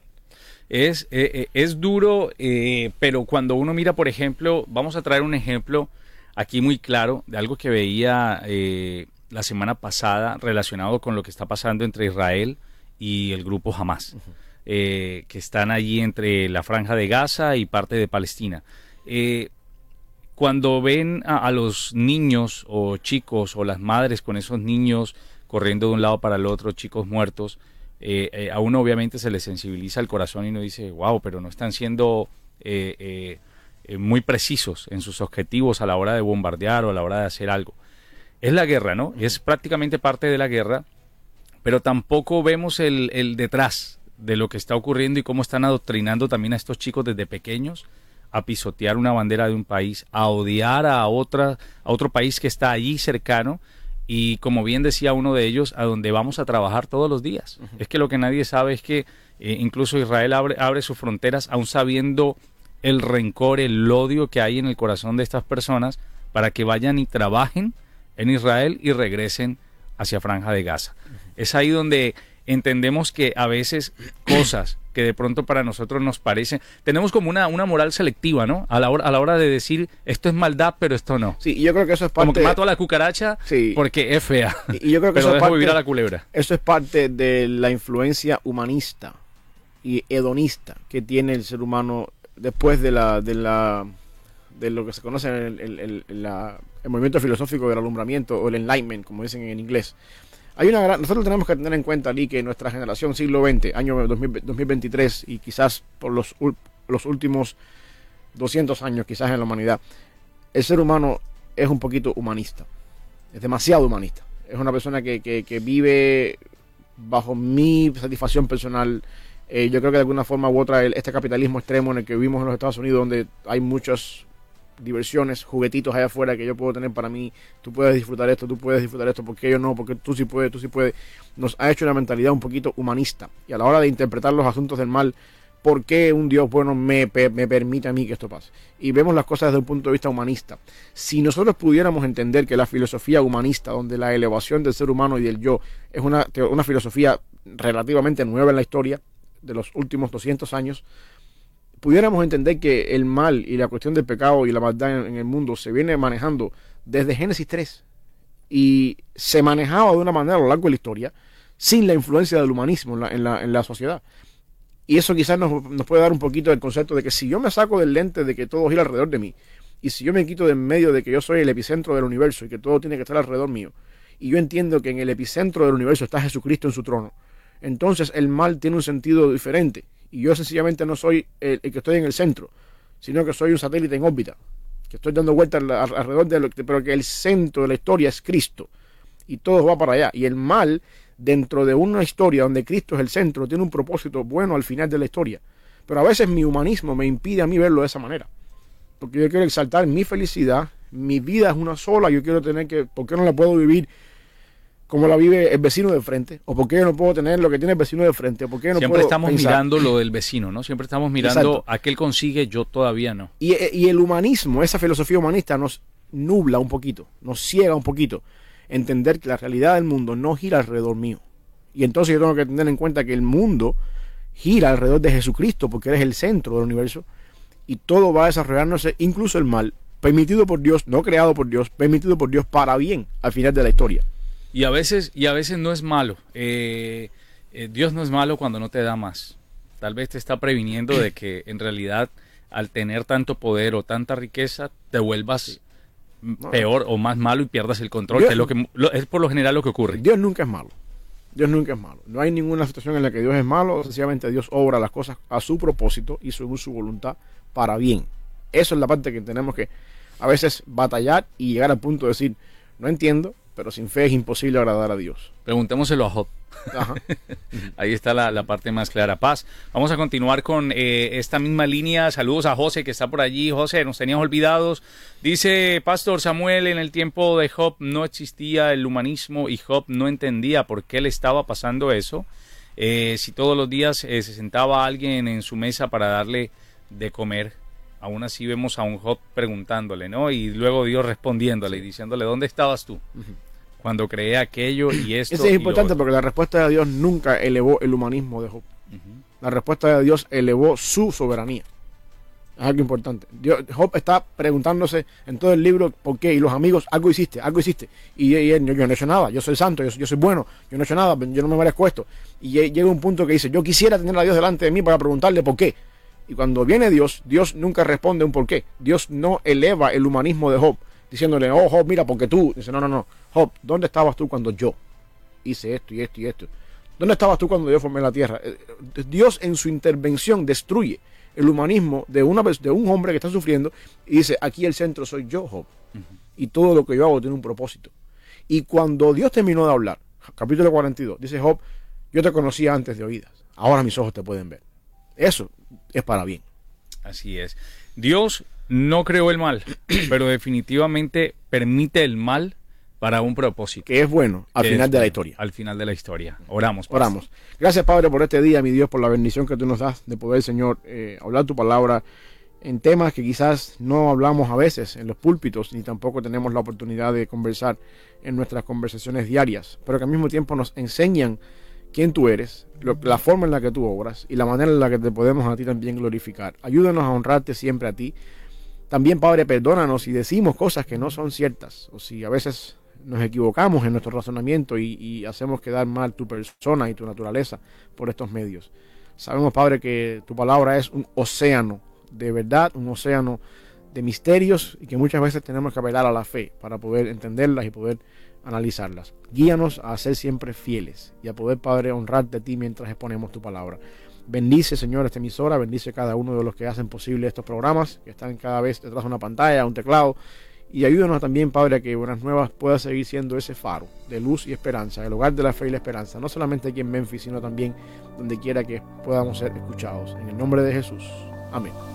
Es, eh, eh, es duro, eh, pero cuando uno mira, por ejemplo, vamos a traer un ejemplo aquí muy claro de algo que veía eh, la semana pasada relacionado con lo que está pasando entre Israel y el grupo Hamas, que están allí entre la franja de Gaza y parte de Palestina. Cuando ven a, a los niños o chicos o las madres con esos niños corriendo de un lado para el otro, chicos muertos, eh, eh, a uno obviamente se le sensibiliza el corazón y uno dice, wow, pero no están siendo eh, eh, eh, muy precisos en sus objetivos a la hora de bombardear o a la hora de hacer algo. Es la guerra, ¿no? Es prácticamente parte de la guerra, pero tampoco vemos el, el detrás de lo que está ocurriendo y cómo están adoctrinando también a estos chicos desde pequeños a pisotear una bandera de un país, a odiar a otra, a otro país que está allí cercano y como bien decía uno de ellos, a donde vamos a trabajar todos los días. Es que lo que nadie sabe es que eh, incluso Israel abre, abre sus fronteras aún sabiendo el rencor, el odio que hay en el corazón de estas personas para que vayan y trabajen en Israel y regresen hacia Franja de Gaza. Es ahí donde entendemos que a veces cosas que de pronto para nosotros nos parecen, tenemos como una, una moral selectiva, ¿no? A la, hora, a la hora de decir, esto es maldad, pero esto no. Sí, y yo creo que eso es parte Como que mato a la cucaracha Sí. porque es fea, Y y yo creo que pero eso es parte, vivir a la culebra. eso es parte de la influencia humanista y hedonista que tiene el ser humano después de la de la de lo que se conoce en el, el- el- el- la- el movimiento filosófico del alumbramiento o el enlightenment, como dicen en inglés. Hay una gran- nosotros tenemos que tener en cuenta, Ali, que nuestra generación siglo XX, año 2000 2023 y quizás por los, los últimos 200 años, quizás en la humanidad, el ser humano es un poquito humanista. Es demasiado humanista. Es una persona que, que- vive bajo mi satisfacción personal. Eh, yo creo que de alguna forma u otra este capitalismo extremo en el que vivimos en los Estados Unidos, donde hay muchas diversiones, juguetitos allá afuera que yo puedo tener para mí, tú puedes disfrutar esto, tú puedes disfrutar esto, porque yo no, porque tú sí puedes, tú sí puedes, nos ha hecho una mentalidad un poquito humanista. Y a la hora de interpretar los asuntos del mal, ¿por qué un Dios bueno me, me permite a mí que esto pase? Y vemos las cosas desde un punto de vista humanista. Si nosotros pudiéramos entender que la filosofía humanista, donde la elevación del ser humano y del yo es una, una filosofía relativamente nueva en la historia, de los últimos 200 años, pudiéramos entender que el mal y la cuestión del pecado y la maldad en, el mundo se viene manejando desde Génesis 3 y se manejaba de una manera a lo largo de la historia sin la influencia del humanismo en la, en la, en la sociedad. Y eso quizás nos, nos puede dar un poquito del concepto de que si yo me saco del lente de que todo gira alrededor de mí, y si yo me quito de en medio de que yo soy el epicentro del universo y que todo tiene que estar alrededor mío, y yo entiendo que en el epicentro del universo está Jesucristo en su trono, entonces el mal tiene un sentido diferente. Y yo sencillamente no soy el, que estoy en el centro, sino que soy un satélite en órbita, que estoy dando vueltas al- al- alrededor de lo que, pero que el centro de la historia es Cristo. Y todo va para allá. Y el mal, dentro de una historia donde Cristo es el centro, tiene un propósito bueno al final de la historia. Pero a veces mi humanismo me impide a mí verlo de esa manera. Porque yo quiero exaltar mi felicidad, mi vida es una sola, yo quiero tener que, ¿por qué no la puedo vivir como la vive el vecino de frente? ¿O por qué yo no puedo tener lo que tiene el vecino de frente? ¿O por qué yo no Siempre puedo estamos pensar? mirando lo del vecino, ¿no? Siempre estamos mirando Exacto. aquel consigue, yo todavía no. Y, y el humanismo, esa filosofía humanista nos nubla un poquito, nos ciega un poquito. Entender que la realidad del mundo no gira alrededor mío. Y entonces yo tengo que tener en cuenta que el mundo gira alrededor de Jesucristo porque eres el centro del universo y todo va desarrollándose, incluso el mal, permitido por Dios, no creado por Dios, permitido por Dios para bien al final de la historia. Y a veces, y a veces no es malo. Eh, eh, Dios no es malo cuando no te da más. Tal vez te está previniendo de que en realidad al tener tanto poder o tanta riqueza te vuelvas No. peor o más malo y pierdas el control, Dios- que es, lo que, lo- es por lo general lo que ocurre. Dios nunca es malo. Dios nunca es malo. No hay ninguna situación en la que Dios es malo. Sencillamente Dios obra las cosas a su propósito y según su voluntad para bien. Eso es la parte que tenemos que a veces batallar y llegar al punto de decir, no entiendo, pero sin fe es imposible agradar a Dios. Preguntémoselo a Job. Ajá. Ahí está la, la parte más clara. Paz. Vamos a continuar con eh, esta misma línea. Saludos a José que está por allí. José, nos teníamos olvidados. Dice Pastor Samuel, en el tiempo de Job no existía el humanismo y Job no entendía por qué le estaba pasando eso. Eh, si todos los días eh, se sentaba alguien en su mesa para darle de comer, aún así vemos a un Job preguntándole, ¿no? Y luego Dios respondiéndole y diciéndole, ¿dónde estabas tú? Cuando creé aquello y esto. Eso es importante otro". porque la respuesta de Dios nunca elevó el humanismo de Job. La respuesta de Dios elevó su soberanía. Es algo importante. Dios, Job está preguntándose en todo el libro por qué. Y los amigos, algo hiciste, algo hiciste. Y, y él, yo, yo no he hecho nada, yo soy santo, yo, soy- yo soy bueno, yo no he hecho nada, yo no me merezco esto. Y lle- llega un punto que dice, yo quisiera tener a Dios delante de mí para preguntarle por qué. Y cuando viene Dios, Dios nunca responde un por qué. Dios no eleva el humanismo de Job, diciéndole, oh Job, mira, porque tú. Dice, no, no, no. Job, ¿dónde estabas tú cuando yo hice esto y esto y esto? ¿Dónde estabas tú cuando Dios formó la tierra? Eh, Dios en su intervención destruye el humanismo de, una, de un hombre que está sufriendo y dice, aquí el centro soy yo, Job. Y todo lo que yo hago tiene un propósito. Y cuando Dios terminó de hablar, capítulo 42, dice Job, yo te conocía antes de oídas, ahora mis ojos te pueden ver. Eso es para bien. Así es. Dios no creó el mal, pero definitivamente permite el mal para un propósito. Que es bueno al final es de la historia. Al final de la historia. Oramos. pastor. Oramos. Gracias, Padre, por este día, mi Dios, por la bendición que tú nos das de poder, Señor, eh, hablar tu palabra en temas que quizás no hablamos a veces en los púlpitos, ni tampoco tenemos la oportunidad de conversar en nuestras conversaciones diarias, pero que al mismo tiempo nos enseñan quién tú eres, la forma en la que tú obras y la manera en la que te podemos a ti también glorificar. Ayúdanos a honrarte siempre a ti. También, Padre, perdónanos si decimos cosas que no son ciertas o si a veces nos equivocamos en nuestro razonamiento y, y hacemos quedar mal tu persona y tu naturaleza por estos medios. Sabemos, Padre, que tu palabra es un océano de verdad, un océano de misterios y que muchas veces tenemos que apelar a la fe para poder entenderlas y poder analizarlas. Guíanos a ser siempre fieles y a poder, Padre, honrarte a ti mientras exponemos tu palabra. Bendice, Señor, esta emisora, bendice cada uno de los que hacen posible estos programas, que están cada vez detrás de una pantalla, un teclado, y ayúdanos también, Padre, a que Buenas Nuevas pueda seguir siendo ese faro de luz y esperanza, el hogar de la fe y la esperanza, no solamente aquí en Memphis, sino también donde quiera que podamos ser escuchados. En el nombre de Jesús. Amén.